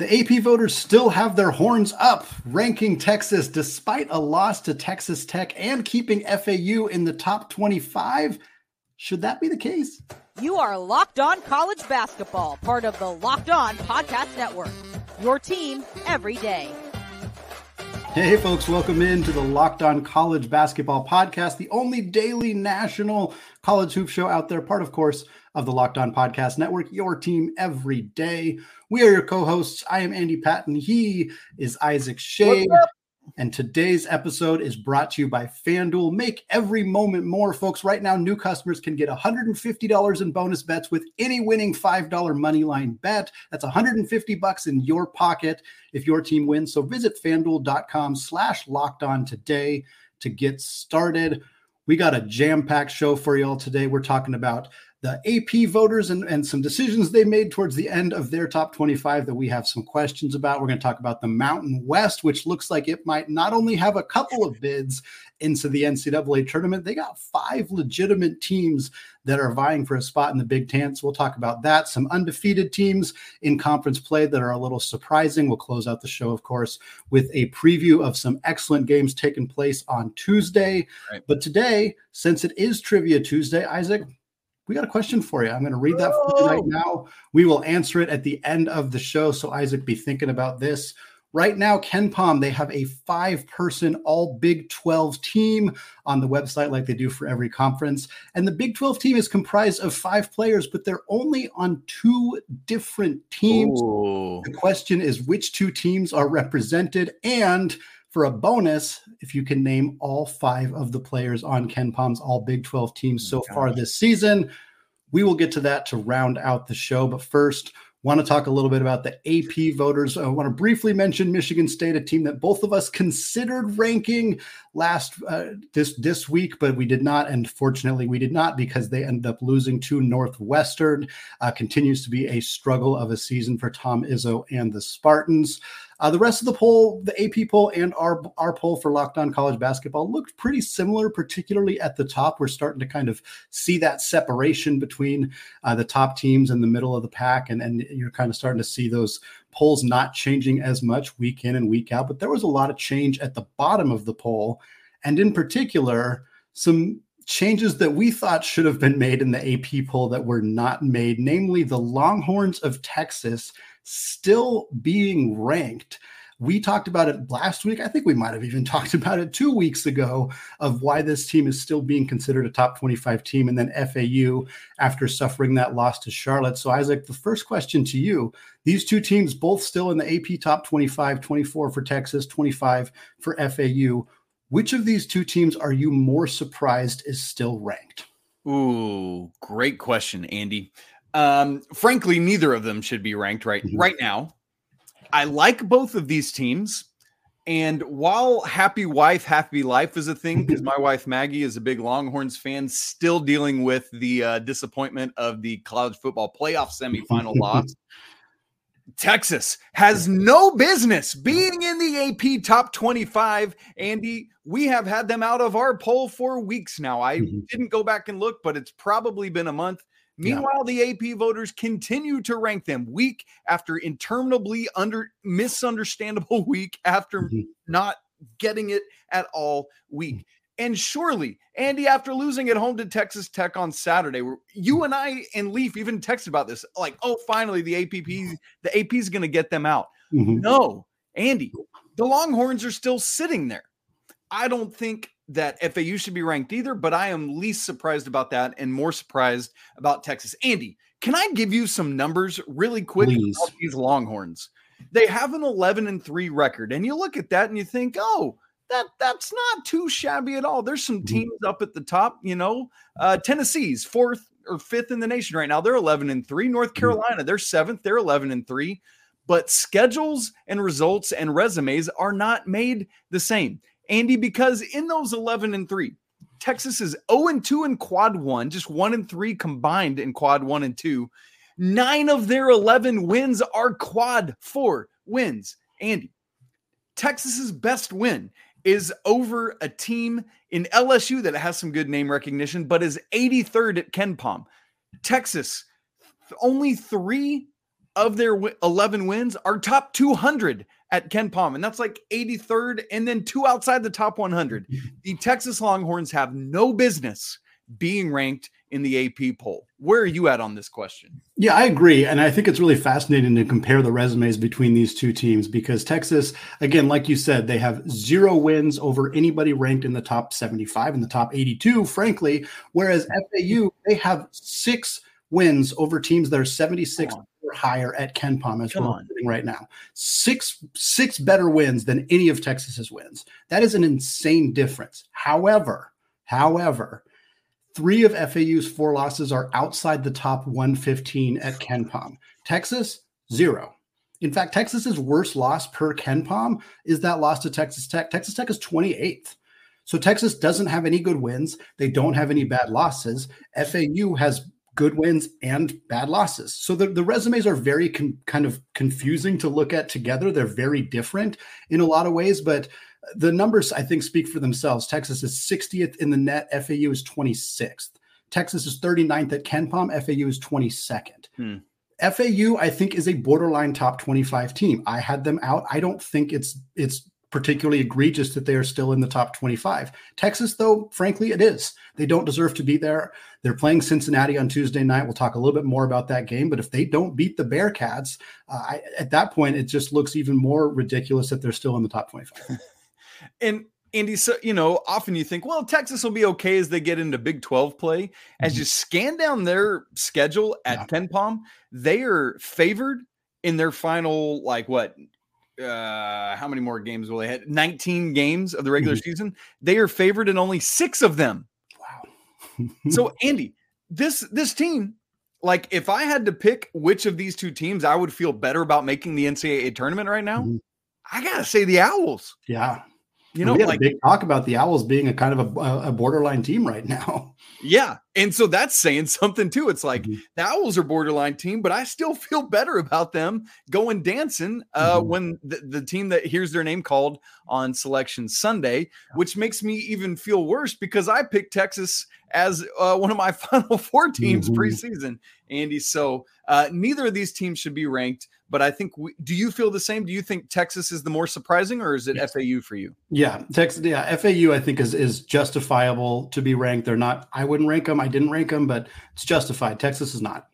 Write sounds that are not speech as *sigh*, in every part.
The AP voters still have their horns up, ranking Texas despite a loss to Texas Tech and keeping FAU in the top 25. Should that be the case? You are Locked On College Basketball, part of the Locked On Podcast Network. Your team every day. Hey, folks, welcome in to the Locked On College Basketball Podcast, the only daily national college hoop show out there, part, of course, of the Locked On Podcast Network, your team every day. We are your co hosts. I am Andy Patton. He is Isaac Schade. And today's episode is brought to you by FanDuel. Make every moment more, folks. Right now, new customers can get $150 in bonus bets with any winning $5 money line bet. That's 150 bucks in your pocket if your team wins. So visit fanduel.com slash locked on today to get started. We got a jam-packed show for y'all today. We're talking about the AP voters and, and some decisions they made towards the end of their top 25 that we have some questions about. We're going to talk about the Mountain West, which looks like it might not only have a couple of bids into the NCAA tournament, they got five legitimate teams that are vying for a spot in the Big Ten. So we'll talk about that. Some undefeated teams in conference play that are a little surprising. We'll close out the show, of course, with a preview of some excellent games taking place on Tuesday. Right. But today, since it is Trivia Tuesday, Isaac, we got a question for you. I'm going to read that for you right now. We will answer it at the end of the show. So, Isaac, be thinking about this. Right now, KenPom, they have a five person all Big 12 team on the website, like they do for every conference. And the Big 12 team is comprised of five players, but they're only on two different teams. Ooh. The question is which two teams are represented? And for a bonus, if you can name all five of the players on KenPom's all Big 12 teams so oh far this season, we will get to that to round out the show. But first, want to talk a little bit about the AP voters. I want to briefly mention Michigan State, a team that both of us considered ranking last uh, this this week, but we did not, and fortunately we did not because they ended up losing to Northwestern. Uh, continues to be a struggle of a season for Tom Izzo and the Spartans. Uh, the rest of the poll, the AP poll and our our poll for Locked On College Basketball looked pretty similar, particularly at the top. We're starting to kind of see that separation between uh, the top teams and the middle of the pack, and and you're kind of starting to see those polls not changing as much week in and week out. But there was a lot of change at the bottom of the poll, and in particular, some changes that we thought should have been made in the AP poll that were not made, namely the Longhorns of Texas still being ranked. We talked about it last week. I think we might have even *laughs* talked about it two weeks ago of why this team is still being considered a top 25 team. And then FAU after suffering that loss to Charlotte. So, Isaac, the first question to you these two teams both still in the AP top 25, 24 for Texas, 25 for FAU. Which of these two teams are you more surprised is still ranked? Ooh, great question, Andy. Um, frankly, neither of them should be ranked right mm-hmm. right now. I like both of these teams. And while happy wife, happy life is a thing, because my wife Maggie is a big Longhorns fan, still dealing with the uh, disappointment of the college football playoff semifinal *laughs* loss. Texas has no business being in the AP top 25. Andy, we have had them out of our poll for weeks now. I mm-hmm. didn't go back and look, but it's probably been a month. Meanwhile, yeah. the AP voters continue to rank them week after interminably under misunderstandable *laughs* week after mm-hmm. not getting it at all week. Mm-hmm. And surely, Andy, after losing at home to Texas Tech on Saturday, you and I and Leaf even texted about this, like, oh, finally the APP, the AP is going to get them out. Mm-hmm. No, Andy, the Longhorns are still sitting there. I don't think that FAU should be ranked either, but I am least surprised about that and more surprised about Texas. Andy, can I give you some numbers really quick Please. about these Longhorns? They have an 11 and 3 record, and you look at that and you think, oh, that that's not too shabby at all. There's some mm-hmm. teams up at the top, you know. Uh, Tennessee's fourth or fifth in the nation right now. They're 11 and 3. North mm-hmm. Carolina, they're seventh. They're 11 and 3. But schedules and results and resumes are not made the same. Andy, because in those 11 and 3, Texas is 0 and 2 in quad one, just 1 and 3 combined in quad one and two. Nine of their 11 wins are quad four wins. Andy, Texas's best win is over a team in LSU that has some good name recognition, but is 83rd at KenPom. Texas, only three of their 11 wins are top 200 at KenPom, and that's like 83rd, and then two outside the top 100. *laughs* The Texas Longhorns have no business being ranked in the AP poll. Where are you at on this question? Yeah, I agree. And I think it's really fascinating to compare the resumes between these two teams because Texas, again, like you said, they have zero wins over anybody ranked in the top 75 and the top 82, frankly. Whereas FAU, they have six wins over teams that are 76 or higher at KenPom as Come we're sitting right now. Six six better wins than any of Texas's wins. That is an insane difference. However, however, three of FAU's four losses are outside the top 115 at KenPom. Texas, zero. In fact, Texas's worst loss per KenPom is that loss to Texas Tech. Texas Tech is 28th. So Texas doesn't have any good wins. They don't have any bad losses. FAU has good wins and bad losses. So the, the resumes are very kind of confusing to look at together. They're very different in a lot of ways, but the numbers I think speak for themselves. Texas is 60th in the net, FAU is 26th. Texas is 39th at KenPom, FAU is 22nd. Hmm. FAU, I think, is a borderline top 25 team. I had them out. I don't think it's it's particularly egregious that they are still in the top 25. Texas, though, frankly, it is. They don't deserve to be there. They're playing Cincinnati on Tuesday night. We'll talk a little bit more about that game. But if they don't beat the Bearcats, uh, I, at that point, it just looks even more ridiculous that they're still in the top 25. *laughs* and Andy, so you know, often you think, well, Texas will be okay as they get into Big 12 play. As mm-hmm. you scan down their schedule at yeah. KenPom, they are favored in their final, like what uh how many more games will they have? 19 games of the regular mm-hmm. season? They are favored in only six of them. Wow. So *laughs* andy this this team like if i had to pick which of these two teams i would feel better about making the ncaa tournament right now mm-hmm. i gotta say the owls. Yeah. You know, like, big talk about the Owls being a kind of a, a, borderline team right now. Yeah, and so that's saying something too. It's like mm-hmm. the Owls are borderline team, but I still feel better about them going dancing uh, mm-hmm. when the, the, team that hears their name called on Selection Sunday, which makes me even feel worse because I picked Texas as uh, one of my *laughs* Final Four teams mm-hmm. preseason, Andy. So uh, neither of these teams should be ranked. But I think, we, do you feel the same? Do you think Texas is the more surprising, or is it yes. FAU for you? Yeah, Texas. Yeah, FAU. I think is is justifiable to be ranked. They're not. I wouldn't rank them. I didn't rank them, but it's justified. Texas is not.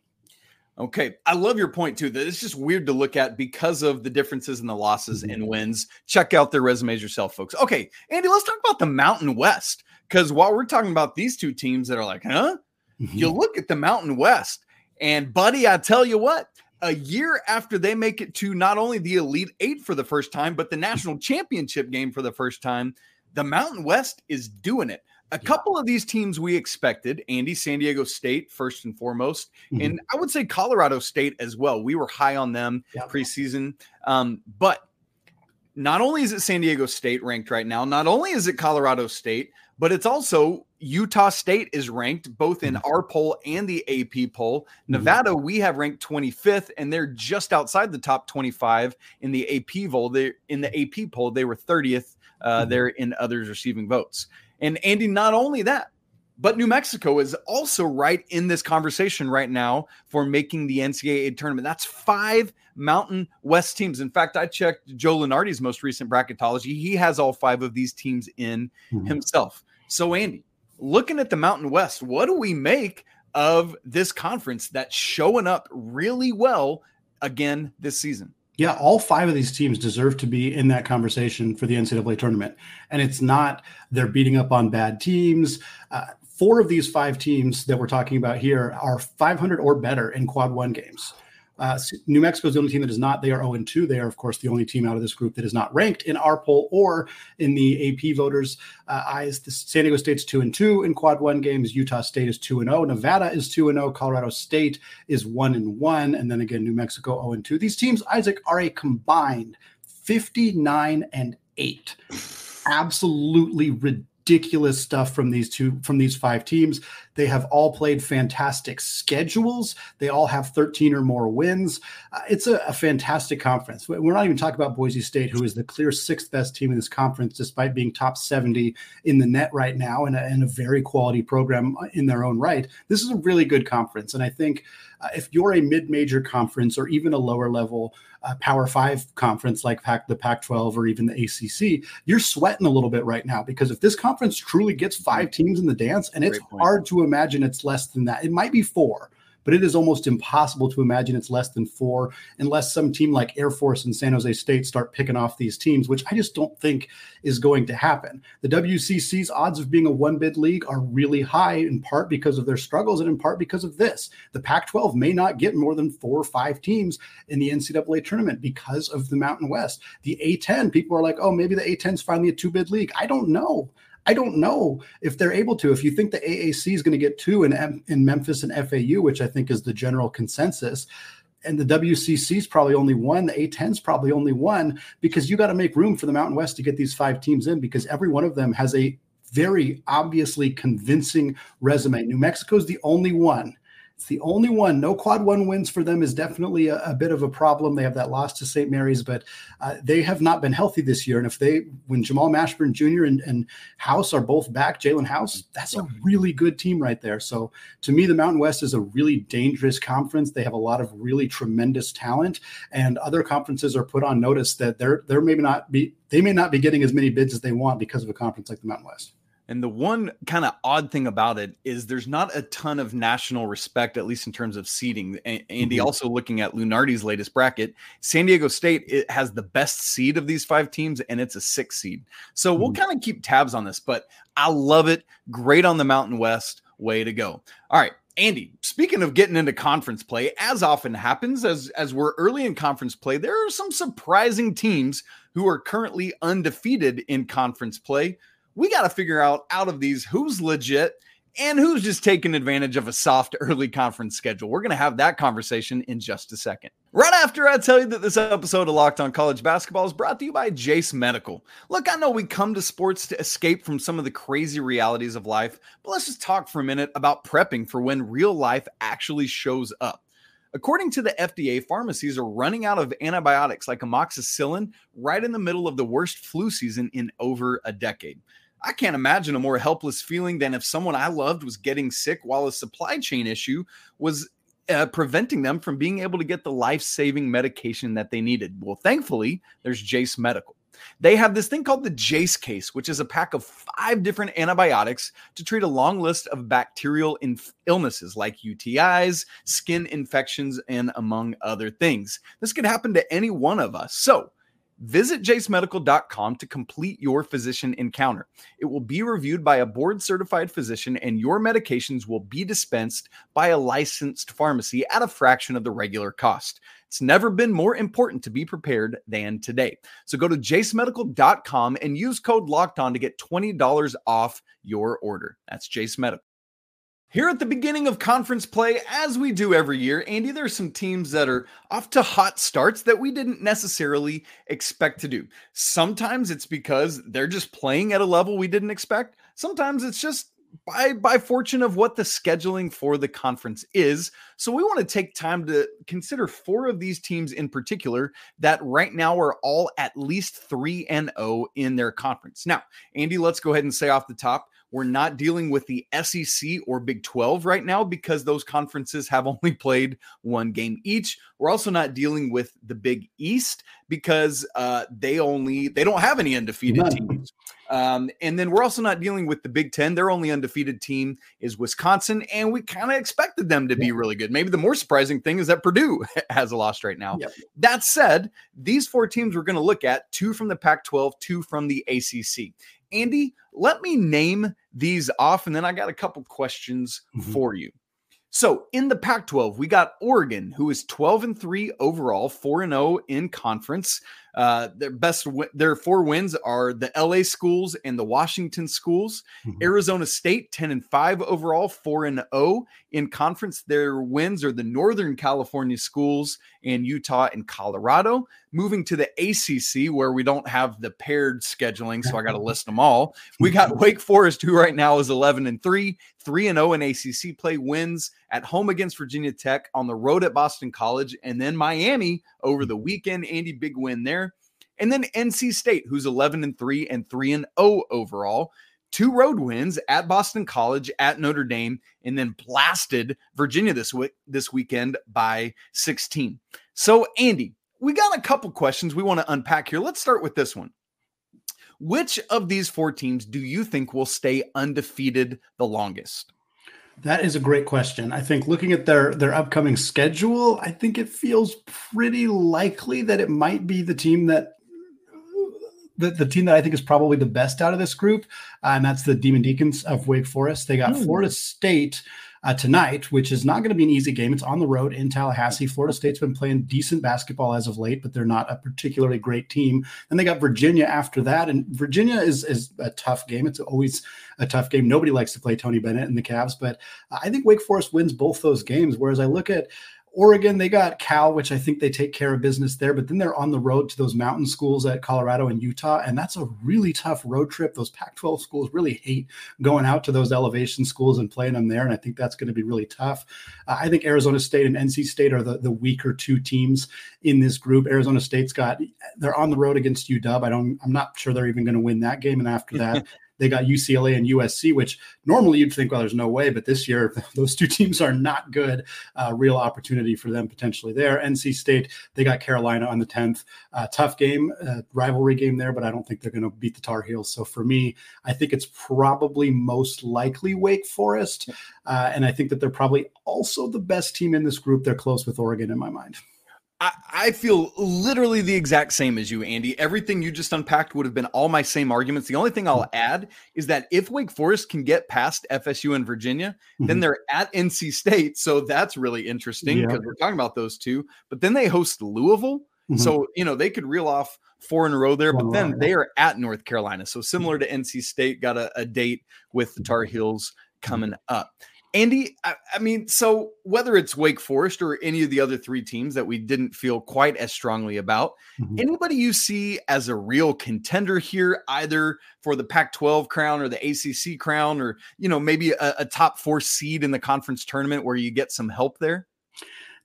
Okay. I love your point too. That it's just weird to look at because of the differences in the losses mm-hmm. and wins. Check out their resumes yourself, folks. Okay, Andy, let's talk about the Mountain West. Because while we're talking about these two teams that are like, huh? Mm-hmm. You look at the Mountain West, and buddy, I tell you what, a year after they make it to not only the Elite Eight for the first time, but the national championship game for the first time, the Mountain West is doing it. A couple of these teams we expected, Andy, San Diego State, first and foremost, mm-hmm. and I would say Colorado State as well. We were high on them yeah. preseason. Um, but not only is it San Diego State ranked right now, not only is it Colorado State, but it's also Utah State is ranked both in mm-hmm. our poll and the AP poll. Mm-hmm. Nevada, we have ranked 25th, and they're just outside the top 25 in the AP poll. They in the AP poll, they were 30th. Uh, mm-hmm. They're in others receiving votes. And Andy, not only that, but New Mexico is also right in this conversation right now for making the NCAA tournament. That's five Mountain West teams. In fact, I checked Joe Lunardi's most recent bracketology. He has all five of these teams in mm-hmm. himself. So, Andy, looking at the Mountain West, what do we make of this conference that's showing up really well again this season? Yeah, all five of these teams deserve to be in that conversation for the NCAA tournament. And it's not they're beating up on bad teams. Uh, four of these five teams that we're talking about here are 500 or better in quad one games. Uh, New Mexico is the only team that is not. They are 0 2. They are, of course, the only team out of this group that is not ranked in our poll or in the AP voters' uh, eyes. The San Diego State's 2 and 2 in quad one games. Utah State is 2 and 0. Nevada is 2 and 0. Colorado State is 1 and 1. And then again, New Mexico 0 and 2. These teams, Isaac, are a combined 59 and 8. Absolutely ridiculous ridiculous stuff from these two from these five teams. They have all played fantastic schedules. They all have 13 or more wins. Uh, it's a, a, fantastic conference. We're not even talking about Boise State, who is the clear sixth best team in this conference, despite being top 70 in the net right now and a, and a very quality program in their own right. This is a really good conference, and I think uh, if you're a mid-major conference or even a lower level uh, Power Five conference like Pac, the Pac-12 or even the ACC, you're sweating a little bit right now because if this conference truly gets five teams in the dance, and it's hard to imagine it's less than that, it might be four but it is almost impossible to imagine it's less than four unless some team like Air Force and San Jose State start picking off these teams, which I just don't think is going to happen. The WCC's odds of being a one bid league are really high, in part because of their struggles and in part because of this. The Pac 12 may not get more than four or five teams in the NCAA tournament because of the Mountain West. The A10, people are like, oh, maybe the A10 is finally a two bid league. I don't know. I don't know if they're able to. If you think the AAC is going to get two in, in Memphis and FAU, which I think is the general consensus, and the WCC is probably only one, the A10 is probably only one, because you got to make room for the Mountain West to get these five teams in because every one of them has a very obviously convincing resume. New Mexico is the only one it's the only one. No quad one wins for them is definitely a, a bit of a problem. They have that loss to St. Mary's, but uh, they have not been healthy this year. And if they, when Jamal Mashburn Jr. and, and House are both back, Jaelen House, that's a really good team right there. So to me, the Mountain West is a really dangerous conference. They have a lot of really tremendous talent, and other conferences are put on notice that they're they're maybe not be they may not be getting as many bids as they want because of a conference like the Mountain West. And the one kind of odd thing about it is there's not a ton of national respect, at least in terms of seeding. Andy, mm-hmm. also looking at Lunardi's latest bracket, San Diego State it has the best seed of these five teams, and it's a six seed. So mm-hmm. we'll kind of keep tabs on this, but I love it. Great on the Mountain West. Way to go. All right. Andy, speaking of getting into conference play, as often happens as as we're early in conference play, there are some surprising teams who are currently undefeated in conference play we got to figure out out of these who's legit and who's just taking advantage of a soft *laughs* early conference schedule. We're going to have that conversation in just a second. Right after I tell you that this episode of Locked On College Basketball is brought to you by Jase Medical. Look, I know we come to sports to escape from some of the crazy realities of life, but let's just talk for a minute about prepping for when real life actually shows up. According to the FDA, pharmacies are running out of antibiotics like amoxicillin right in the middle of the worst flu season in over a decade. I can't imagine a more helpless feeling than if someone I loved was getting sick while a supply chain issue was uh, preventing them from being able to get the life saving medication that they needed. Well, thankfully, there's Jase Medical. They have this thing called the Jase case, which is a pack of five different antibiotics to treat a long list of bacterial inf- illnesses like UTIs, skin infections, and among other things. This could happen to any one of us. So, Visit jasemedical.com to complete your physician encounter. It will be reviewed by a board certified physician, and your medications will be dispensed by a licensed pharmacy at a fraction of the regular cost. It's never been more important to be prepared than today. So go to jasemedical.com and use code locked on to get $20 off your order. That's Jase Medical. Here at the beginning of conference play, as we do every year, Andy, there are some teams that are off to hot starts that we didn't necessarily expect to do. Sometimes it's because they're just playing at a level we didn't expect. Sometimes it's just by by fortune of what the scheduling for the conference is. So we want to take time to consider four of these teams in particular that right now are all at least 3 and 0 in their conference. Now, Andy, let's go ahead and say off the top we're not dealing with the SEC or Big 12 right now because those conferences have *laughs* only played one game each. We're also not dealing with the Big East because uh, they only they don't have any undefeated teams. Um, and then we're also not dealing with the Big Ten. Their only undefeated team is Wisconsin, and we kind of expected them to be really good. Maybe the more surprising thing is that Purdue *laughs* has a loss right now. That said, these four teams we're going to look at two from the Pac 12, two from the ACC. Andy, let me name these off, and then I got a couple questions mm-hmm. for you. So in the Pac 12, we got Oregon, who is 12 and 3 overall, 4 and 0 in conference. Uh, their best, their four wins are the LA schools and the Washington schools. Mm-hmm. Arizona State, 10 and 5 overall, 4 and 0 in conference. Their wins are the Northern California schools and Utah and Colorado. Moving to the ACC, where we don't have the paired scheduling, so I got to list them all. We got *laughs* Wake Forest, who right now is 11 and 3, 3 and 0 in ACC play, wins at home against Virginia Tech, on the road at Boston College, and then Miami over the weekend. Andy, big win there. And then NC State, who's 11 and 3 and 3 and 0 overall. two road wins at Boston College, at Notre Dame, and then blasted Virginia this week this weekend by 16. So, Andy, we got a couple questions we want to unpack here. Let's start with this one. Which of these four teams do you think will stay undefeated the longest? That is a great question. I think looking at their their upcoming schedule, I think it feels pretty likely that it might be the team that the, the team that I think is probably the best out of this group, uh, and that's the Demon Deacons of Wake Forest. They got mm. Florida State uh, tonight, which is not going to be an easy game. It's on the road in Tallahassee. Florida State's been playing decent basketball as of late, but they're not a particularly great team. And they got Virginia after that, and Virginia is is a tough game. It's always a tough game. Nobody likes to play Tony Bennett and the Cavs, but I think Wake Forest wins both those games. Whereas I look at Oregon, they got Cal, which I think they take care of business there, but then they're on the road to those mountain schools at Colorado and Utah. And that's a really tough road trip. Those Pac 12 schools really hate going out to those elevation schools and playing them there. And I think that's going to be really tough. Uh, I think Arizona State and NC State are the, the weaker two teams in this group. Arizona State's got, they're on the road against UW. I don't, I'm not sure they're even going to win that game. And after *laughs* that, They got UCLA and USC, which normally you'd think, well, there's no way, but this year *laughs* those two teams are not good. Uh, real opportunity for them potentially there. NC State, they got Carolina on the 10th. Uh, tough game, uh, rivalry game there, but I don't think they're going to beat the Tar Heels. So for me, I think it's probably most likely Wake Forest. Uh, and I think that they're probably also the best team in this group. They're close with Oregon in my mind. I, I feel literally the exact same as you, Andy. Everything you just unpacked would have been all my same arguments. The only thing I'll add is that if Wake Forest can get past FSU and Virginia, mm-hmm. then they're at NC State. So that's really interesting because yeah. we're talking about those two. But then they host Louisville. Mm-hmm. So, you know, they could reel off four in a row there, but then they are at North Carolina. So similar to NC State, got a, a date with the Tar Heels coming up. Andy, I, I, mean, so whether it's Wake Forest or any of the other three teams that we didn't feel quite as strongly about, mm-hmm. anybody you see as a real contender here, either for the Pac 12 crown or the ACC crown, or, you know, maybe a, a top four seed in the conference tournament where you get some help there?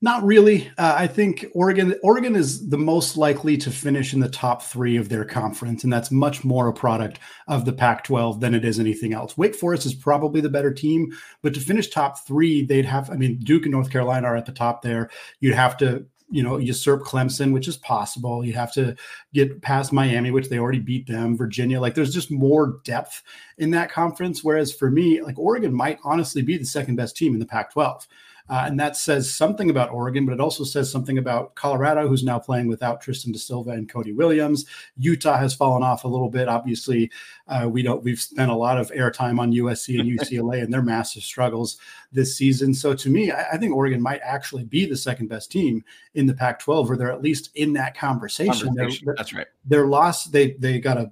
Not really. Uh, I think Oregon Oregon is the most likely to finish in the top three of their conference, and that's much more a product of the Pac-12 than it is anything else. Wake Forest is probably the better team, but to finish top three, they'd have. I mean, Duke and North Carolina are at the top there. You'd have to you know, usurp Clemson, which is possible. You'd have to get past Miami, which they already beat them, Virginia. Like there's just more depth in that conference. Whereas for me, like Oregon might honestly be the second best team in the Pac 12. Uh, and that says something about Oregon, but it also says something about Colorado, who's now playing without Tristan da Silva and Cody Williams. Utah has fallen off a little bit. Obviously, uh, we don't. We've spent a lot of airtime on USC and *laughs* UCLA and their massive struggles this season. So to me, I, I, think Oregon might actually be the second best team in the Pac-12, or they're at least in that conversation. conversation. They're, That's right. Their loss, they they got a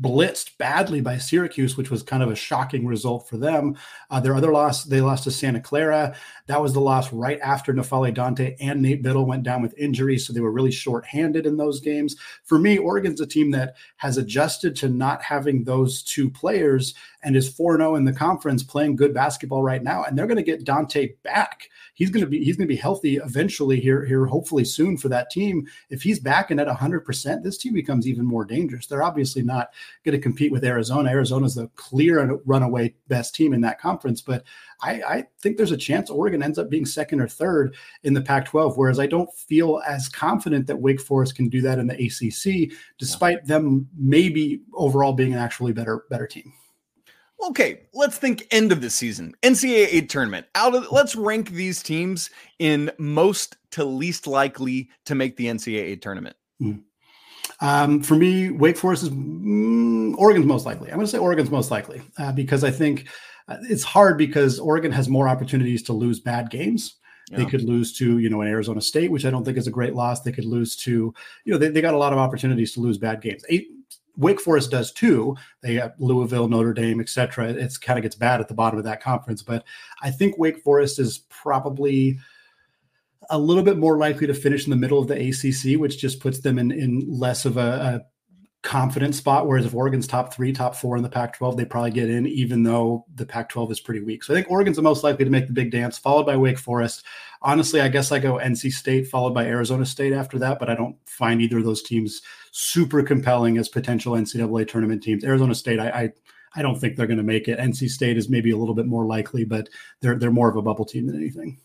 blitzed badly by Syracuse, which was kind of a shocking result for them. Uh, their other loss, they lost to Santa Clara. That was the loss right after N'Faly Dante and Nate Bittle went down with injuries. So they were really short-handed in those games. For me, Oregon's a team that has adjusted to not having those two players and is 4-0 in the conference playing good basketball right now. And they're going to get Dante back he's going to be he's going to be healthy eventually here here hopefully soon for that team. If he's back and at 100%, this team becomes even more dangerous. They're obviously not going to compete with Arizona. Arizona's the clear and runaway best team in that conference, but I, I think there's a chance Oregon ends up being second or third in the Pac-12. Whereas I don't feel as confident that Wake Forest can do that in the ACC, despite yeah. them maybe overall being an actually better better team. Okay, let's think end of the season. NCAA tournament. Out of let's rank these teams in most to least likely to make the NCAA tournament. Mm. Um, for me, Wake Forest is mm, Oregon's most likely. I'm going to say Oregon's most likely uh, because I think uh, it's hard because Oregon has more opportunities to lose bad games. Yeah. They could lose to, you know, an Arizona State, which I don't think is a great loss. They could lose to, you know, they, they got a lot of opportunities to lose bad games. Eight, Wake Forest does too. They have Louisville, Notre Dame, etc. It's kind of gets bad at the bottom of that conference, but I think Wake Forest is probably a little bit more likely to finish in the middle of the ACC, which just puts them in in less of a, a confident spot. Whereas if Oregon's top three, top four in the Pac 12, they probably get in, even though the Pac 12 is pretty weak. So I think Oregon's the most likely to make the big dance, followed by Wake Forest. Honestly, I guess I go NC State, followed by Arizona State after that, but I don't find either of those teams super compelling as potential NCAA tournament teams. Arizona State, I, I I don't think they're going to make it. NC State is maybe a little bit more likely, but they're they're more of a bubble team than anything.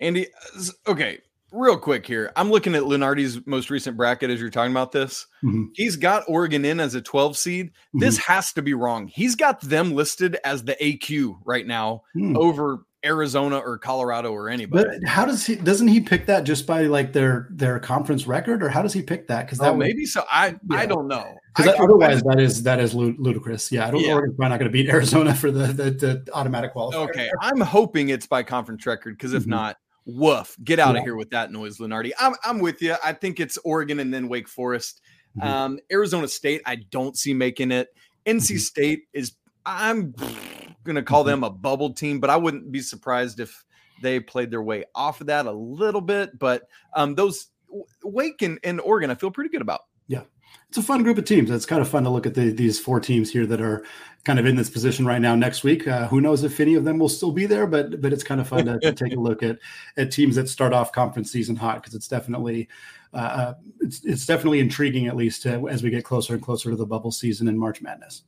Andy, uh, okay, real quick here. I'm looking at Lunardi's most recent bracket as you're talking about this. Mm-hmm. He's got Oregon in as a 12 seed. Mm-hmm. This has to be wrong. He's got them listed as the AQ right now mm. over Arizona or Colorado or anybody. But how does he doesn't he pick that just by like their their conference record or how does he pick that? Because that oh, maybe so. I yeah. I don't know. Because otherwise that is that is ludicrous. Yeah, I don't yeah. know. Oregon's probably not going to beat *laughs* Arizona for the, the, the automatic qualifier. Okay, I'm hoping it's by conference record because if mm-hmm. not, woof, get out yeah. of here with that noise, Lunardi. I'm I'm with you. I think it's Oregon and then Wake Forest. Mm-hmm. Um, Arizona State, I don't see making it. NC mm-hmm. State is I'm going to call mm-hmm. them a bubble team, but I wouldn't be surprised if they played their way off of that a little bit. But um, those Wake and, and Oregon, I feel pretty good about. Yeah, it's a fun group of teams. It's kind of fun to look at the, these four teams here that are kind of in this position right now. Next week, uh, who knows if any of them will still be there? But but it's kind of fun to, to take a *laughs* look at at teams that start off conference season hot because it's definitely uh, uh, it's it's definitely intriguing at least uh, as we get closer and closer to the bubble season and March Madness.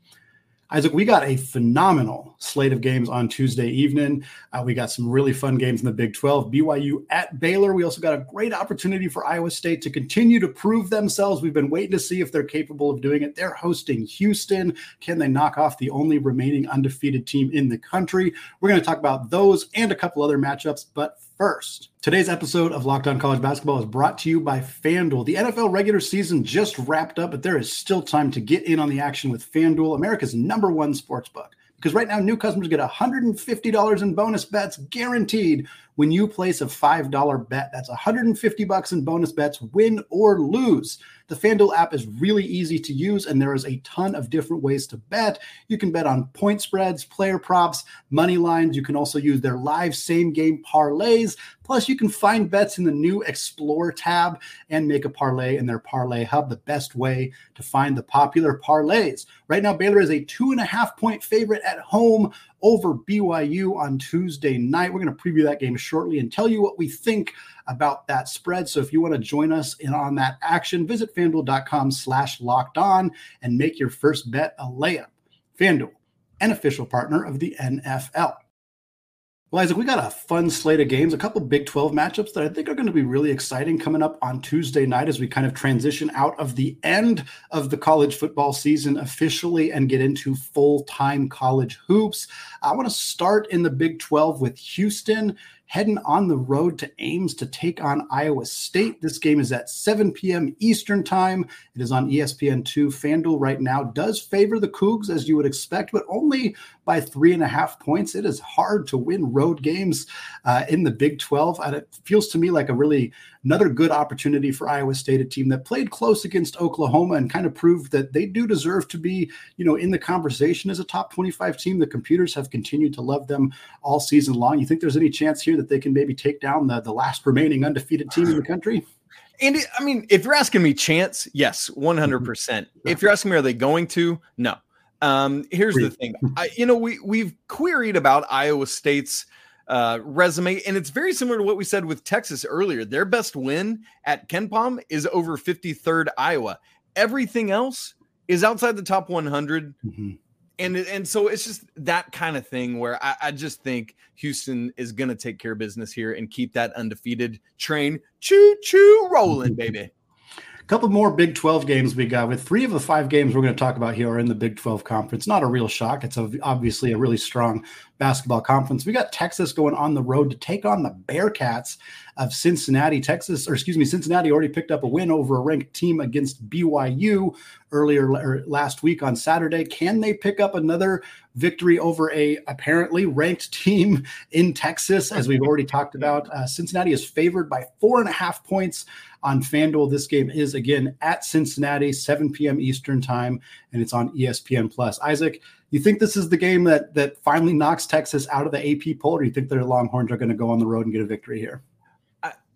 Isaac, we got a phenomenal slate of games on Tuesday evening. Uh, we got some really fun games in the Big 12. BYU at Baylor. We also got a great opportunity for Iowa State to continue to prove themselves. We've been waiting to see if they're capable of doing it. They're hosting Houston. Can they knock off the only remaining undefeated team in the country? We're going to talk about those and a couple other matchups. But first, Today's episode of Locked On College Basketball is brought to you by FanDuel. The NFL regular season just wrapped up, but there is still time to get in on the action with FanDuel, America's number one sports book. Because right now, new customers get $150 in bonus bets guaranteed when you place a $5 bet. That's 150 bucks in bonus bets, win or lose. The FanDuel app is really easy to use, and there is a ton of different ways to bet. You can bet on point spreads, player props, money lines. You can also use their live same game parlays. Plus, you can find bets in the new Explore tab and make a parlay in their parlay hub, the best way to find the popular parlays. Right now, Baylor is a two and a half point favorite at home over BYU on Tuesday night. We're going to preview that game shortly and tell you what we think about that spread. So if you want to join us in on that action, visit fanduel.com slash locked on and make your first bet a layup. FanDuel, an official partner of the NFL. Well, Isaac, we got a fun slate of games, a couple Big 12 matchups that I think are going to be really exciting coming up on Tuesday night as we kind of transition out of the end of the college football season officially and get into full time college hoops. I want to start in the Big 12 with Houston heading on the road to Ames to take on Iowa State. This game is at 7 p.m. Eastern Time. It is on ESPN2. FanDuel right now does favor the Cougs, as you would expect, but only by three and a half points. It is hard to win road games uh, in the Big 12. And it feels to me like a really another good opportunity for Iowa State, a team that played close against Oklahoma and kind of proved that they do deserve to be, you know, in the conversation as a top 25 team. The computers have continued to love them all season long. You think there's any chance here that they can maybe take down the, the last remaining undefeated team in the country? And I mean, if you're asking me chance, yes, 100%. percent If you're asking me, are they going to? No. Um, here's the thing. I, you know, we we've queried about Iowa State's uh, resume. And it's very similar to what we said with Texas earlier. Their best win at KenPom is over 53rd Iowa. Everything else is outside the top 100. Mm-hmm. And, and so it's just that kind of thing where I, I just think Houston is going to take care of business here and keep that undefeated train choo choo rolling, baby. A *laughs* couple more Big 12 games we got with three of the five games we're going to talk about here are in the Big 12 conference. Not a real shock. It's a, obviously a really strong basketball conference. We got Texas going on the road to take on the Bearcats of Cincinnati. Texas, or excuse me, Cincinnati already picked up a win over a ranked team against BYU earlier last week on Saturday. Can they pick up another victory over a apparently ranked team in Texas? As we've already talked about, uh, Cincinnati is favored by four and a half points on FanDuel. This game is again at Cincinnati, 7 p.m. Eastern time, and it's on ESPN Plus. Isaac, you think this is the game that that finally knocks Texas out of the AP poll, or do you think their Longhorns are going to go on the road and get a victory here?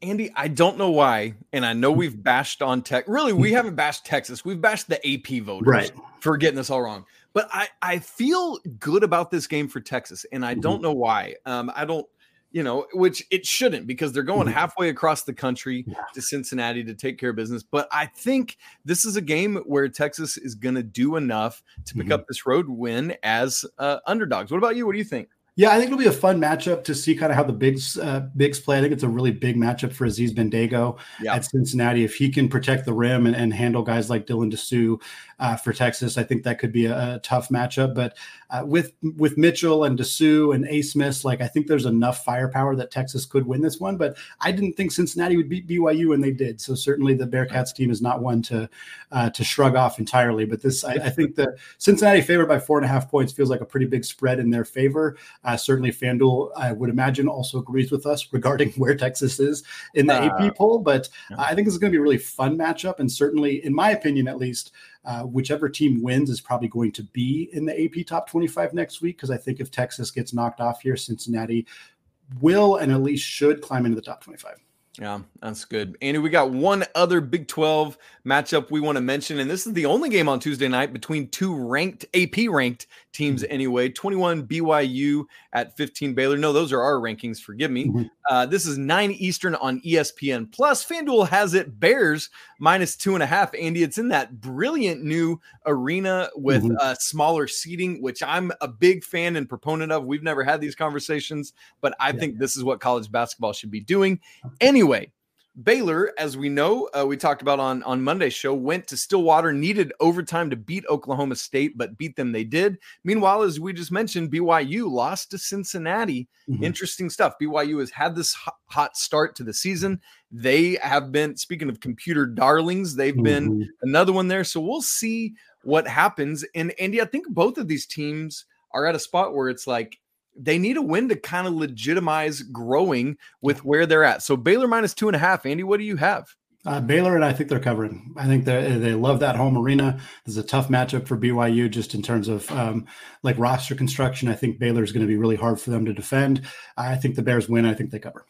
Andy, I don't know why, and I know we've bashed on Tech. Really, we haven't bashed Texas. We've bashed the AP voters right. for getting this all wrong. But I, I feel good about this game for Texas, and I don't mm-hmm. know why. Um, I don't you know, which it shouldn't because they're going Mm-hmm. halfway across the country to Cincinnati to take care of business. But I think this is a game where Texas is going to do enough to pick Mhm. up this road win as uh, underdogs. What about you? What do you think? Yeah, I think it'll be a fun matchup to see kind of how the bigs uh, bigs play. I think it's a really big matchup for Aziz Bandaogo Yeah. at Cincinnati. If he can protect the rim and, and handle guys like Dylan Disu uh, for Texas, I think that could be a, a tough matchup. But uh, with with Mitchell and Disu and Abmas, like I think there's enough firepower that Texas could win this one. But I didn't think Cincinnati would beat BYU, and they did. So certainly the Bearcats team is not one to uh, to shrug off entirely. But this, I, I think the Cincinnati favored by four and a half points feels like a pretty big spread in their favor. Uh, certainly, FanDuel, I would imagine, also agrees with us regarding *laughs* where Texas is in the AP poll. But yeah. I think this is going to be a really fun matchup. And certainly, in my opinion, at least, uh, whichever team wins is probably going to be in the AP top 25 next week. Because I think if Texas gets knocked off here, Cincinnati will and at least should climb into the top 25. Yeah, that's good. Andy, we got one other Big 12 matchup we want to mention, and this is the only game on Tuesday night between two ranked, AP ranked teams anyway 21 BYU at 15 Baylor. No, those are our rankings. Forgive me. Mhm. Uh, this is 9 Eastern on ESPN. Plus, FanDuel has it Bears minus two and a half. Andy, it's in that brilliant new arena with Mhm. uh, smaller seating, which I'm a big fan and proponent of. We've never had these conversations, but I Yeah. think this is what college basketball should be doing. Anyway, Baylor, as we know, uh, we talked about on on Monday's show, went to Stillwater, needed overtime to beat Oklahoma State, but beat them they did. Meanwhile, as we just mentioned, BYU lost to Cincinnati. Mhm. Interesting stuff. BYU has had this hot, start to the season. They have been speaking of computer darlings. They've been Mhm. another one there. So we'll see what happens. And Andy, I think both of these teams are at a spot where it's like they need a win to kind of legitimize growing with where they're at. So Baylor minus two and a half. Andy, what do you have? Uh, Baylor and I think they're covering. I think they they love that home arena. This is a tough matchup for BYU just in terms of um, like roster construction. I think Baylor is going to be really hard for them to defend. I think the Bears win. I think they cover.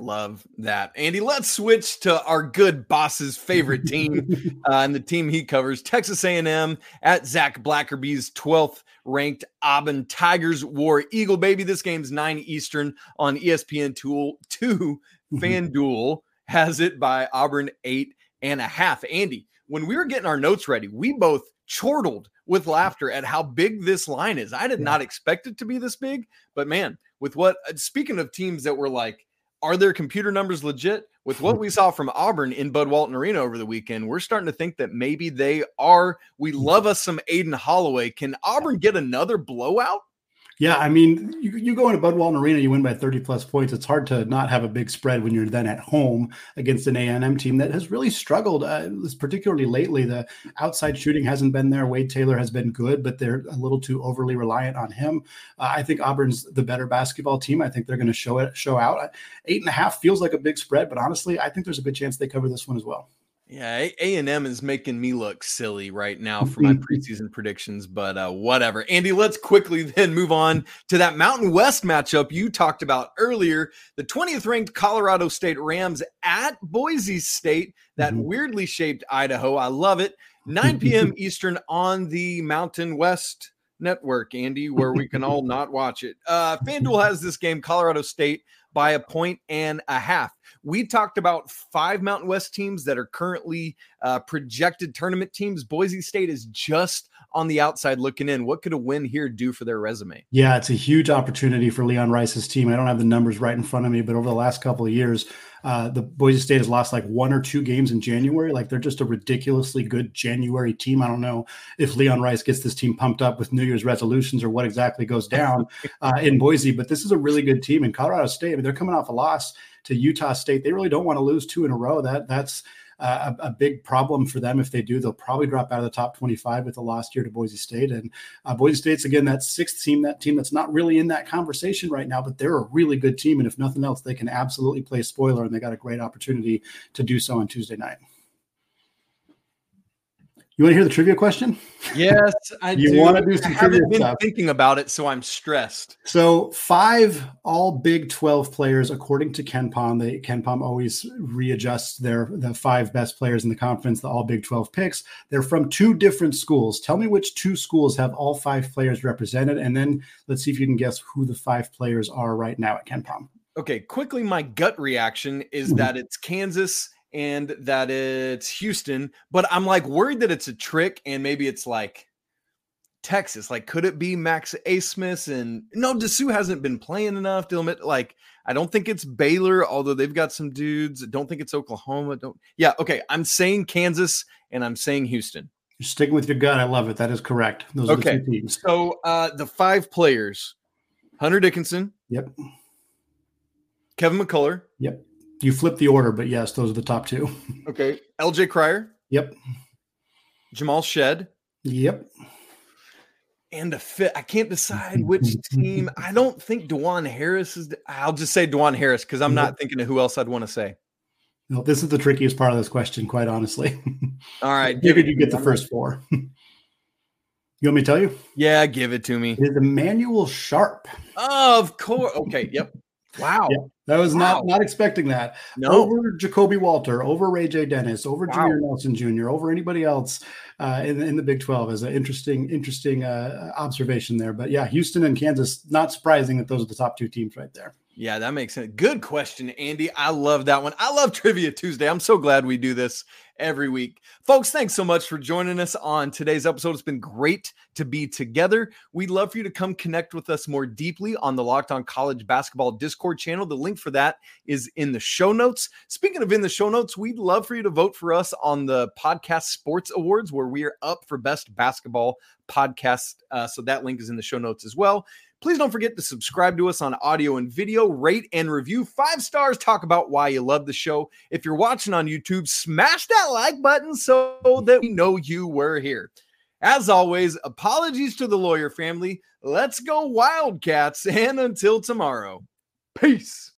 Love that. Andy, let's switch to our good boss's favorite team *laughs* uh, and the team he covers, Texas A&M at Zach Blackerby's 12th ranked Auburn Tigers War Eagle baby. This game's 9 Eastern on ESPN Tool 2. FanDuel has it by Auburn eight and a half. Andy, when we were getting our notes ready, we both chortled with laughter at how big this line is. I did Yeah. not expect it to be this big, but man, with what uh, speaking of teams that were like, are their computer numbers legit? With what we saw from Auburn in Bud Walton Arena over the weekend, we're starting to think that maybe they are. We love us some Aden Holloway. Can Auburn get another blowout? Yeah, I mean, you, you go into Bud Walton Arena, you win by 30 plus points. It's hard to not have a big spread when you're then at home against an A&M team that has really struggled, uh, particularly lately. The outside shooting hasn't been there. Wade Taylor has been good, but they're a little too overly reliant on him. Uh, I think Auburn's the better basketball team. I think they're going to show it, show out. Eight and a half feels like a big spread, but honestly, I think there's a good chance they cover this one as well. Yeah, A and M is making me look silly right now for my preseason predictions, but uh, whatever. Andy, let's quickly *laughs* then move on to that Mountain West matchup you talked about earlier. The 20th ranked Colorado State Rams at Boise State, that Mhm. weirdly shaped Idaho. I love it. 9 p.m. *laughs* Eastern on the Mountain West network, Andy, where we can all not watch it. Uh, FanDuel has this game, Colorado State, by a point and a half. We talked about five Mountain West teams that are currently uh, projected tournament teams. Boise State is just on the outside looking in. What could a win here do for their resume? Yeah, it's a huge opportunity for Leon Rice's team. I don't have the numbers right in front of me, but over the last couple of years, uh, the Boise State has lost like one or two games in January. Like they're just a ridiculously good January team. I don't know if Leon Rice gets this team pumped up with New Year's resolutions or what exactly goes down *laughs* uh, in Boise, but this is a really good team. In Colorado State, I mean, they're coming off a loss to Utah State. They really don't want to lose two in a row. That that's a, a, big problem for them. If they do, they'll probably drop out of the top 25 with the last year to Boise State. And uh, Boise State's again that sixth team, that team that's not really in that conversation right now, but they're a really good team. And if nothing else, they can absolutely play spoiler, and they got a great opportunity to do so on Tuesday night. You want to hear the trivia question? Yes, I *laughs* you do. want to do some I haven't been stuff. thinking about it, so I'm stressed. So five all Big 12 players, according to KenPom. They KenPom always readjusts their the five best players in the conference, the all Big 12 picks. They're from two different schools. Tell me which two schools have all five players represented, and then let's see if you can guess who the five players are right now at KenPom. Okay, quickly, my gut reaction is Mhm. that it's Kansas and that it's Houston, but I'm like worried that it's a trick and maybe it's like Texas. Like, could it be Max Abmas? And no, Disu hasn't been playing enough admit, like, I don't think it's Baylor, although they've got some dudes. I don't think it's Oklahoma. Don't, yeah, okay. I'm saying Kansas and I'm saying Houston. You're sticking with your gut. I love it. That is correct. Those are Okay. the two teams. So, uh, the five players Hunter Dickinson, Yep. Kevin McCullar, Yep. You flip the order, but yes, those are the top two. *laughs* okay, LJ Cryer, Yep. Jamal Shead, Yep. and a fit. I can't decide *laughs* which team. I don't think Dajuan Harris is. I'll just say Dajuan Harris because I'm not thinking of who else I'd want to say. No, this is the trickiest part of this question, quite honestly. *laughs* All right, Give it, you get the first four. you want me to tell you? Yeah, give it to me. It is Emmanuel Sharp. of course. Okay. Yep. Wow. Yeah. That was not Wow. not expecting that. No. Over Ja'Kobe Walter, over Ray J. Dennis, over Wow. Jameer Nelson Jr., over anybody else uh, in, in the Big 12 is an interesting, interesting uh, observation there. But yeah, Houston and Kansas, not surprising that those are the top two teams right there. Yeah, that makes sense. Good question, Andy. I love that one. I love Trivia Tuesday. I'm so glad we do this every week. Folks, thanks so much for joining us on today's episode. It's been great to be together. We'd love for you to come connect with us more deeply on the Locked On College Basketball Discord channel. The link for that is in the show notes. Speaking of in the show notes, we'd love for you to vote for us on the Podcast Sports Awards, where we are up for Best Basketball Podcast. Uh, so that link is in the show notes as well. Please don't forget to subscribe to us on audio and video, rate and review five stars. Talk about why you love the show. If you're watching on YouTube, smash that like button so that we know you were here. As always, apologies to the lawyer family. Let's go, Wildcats. And until tomorrow, peace.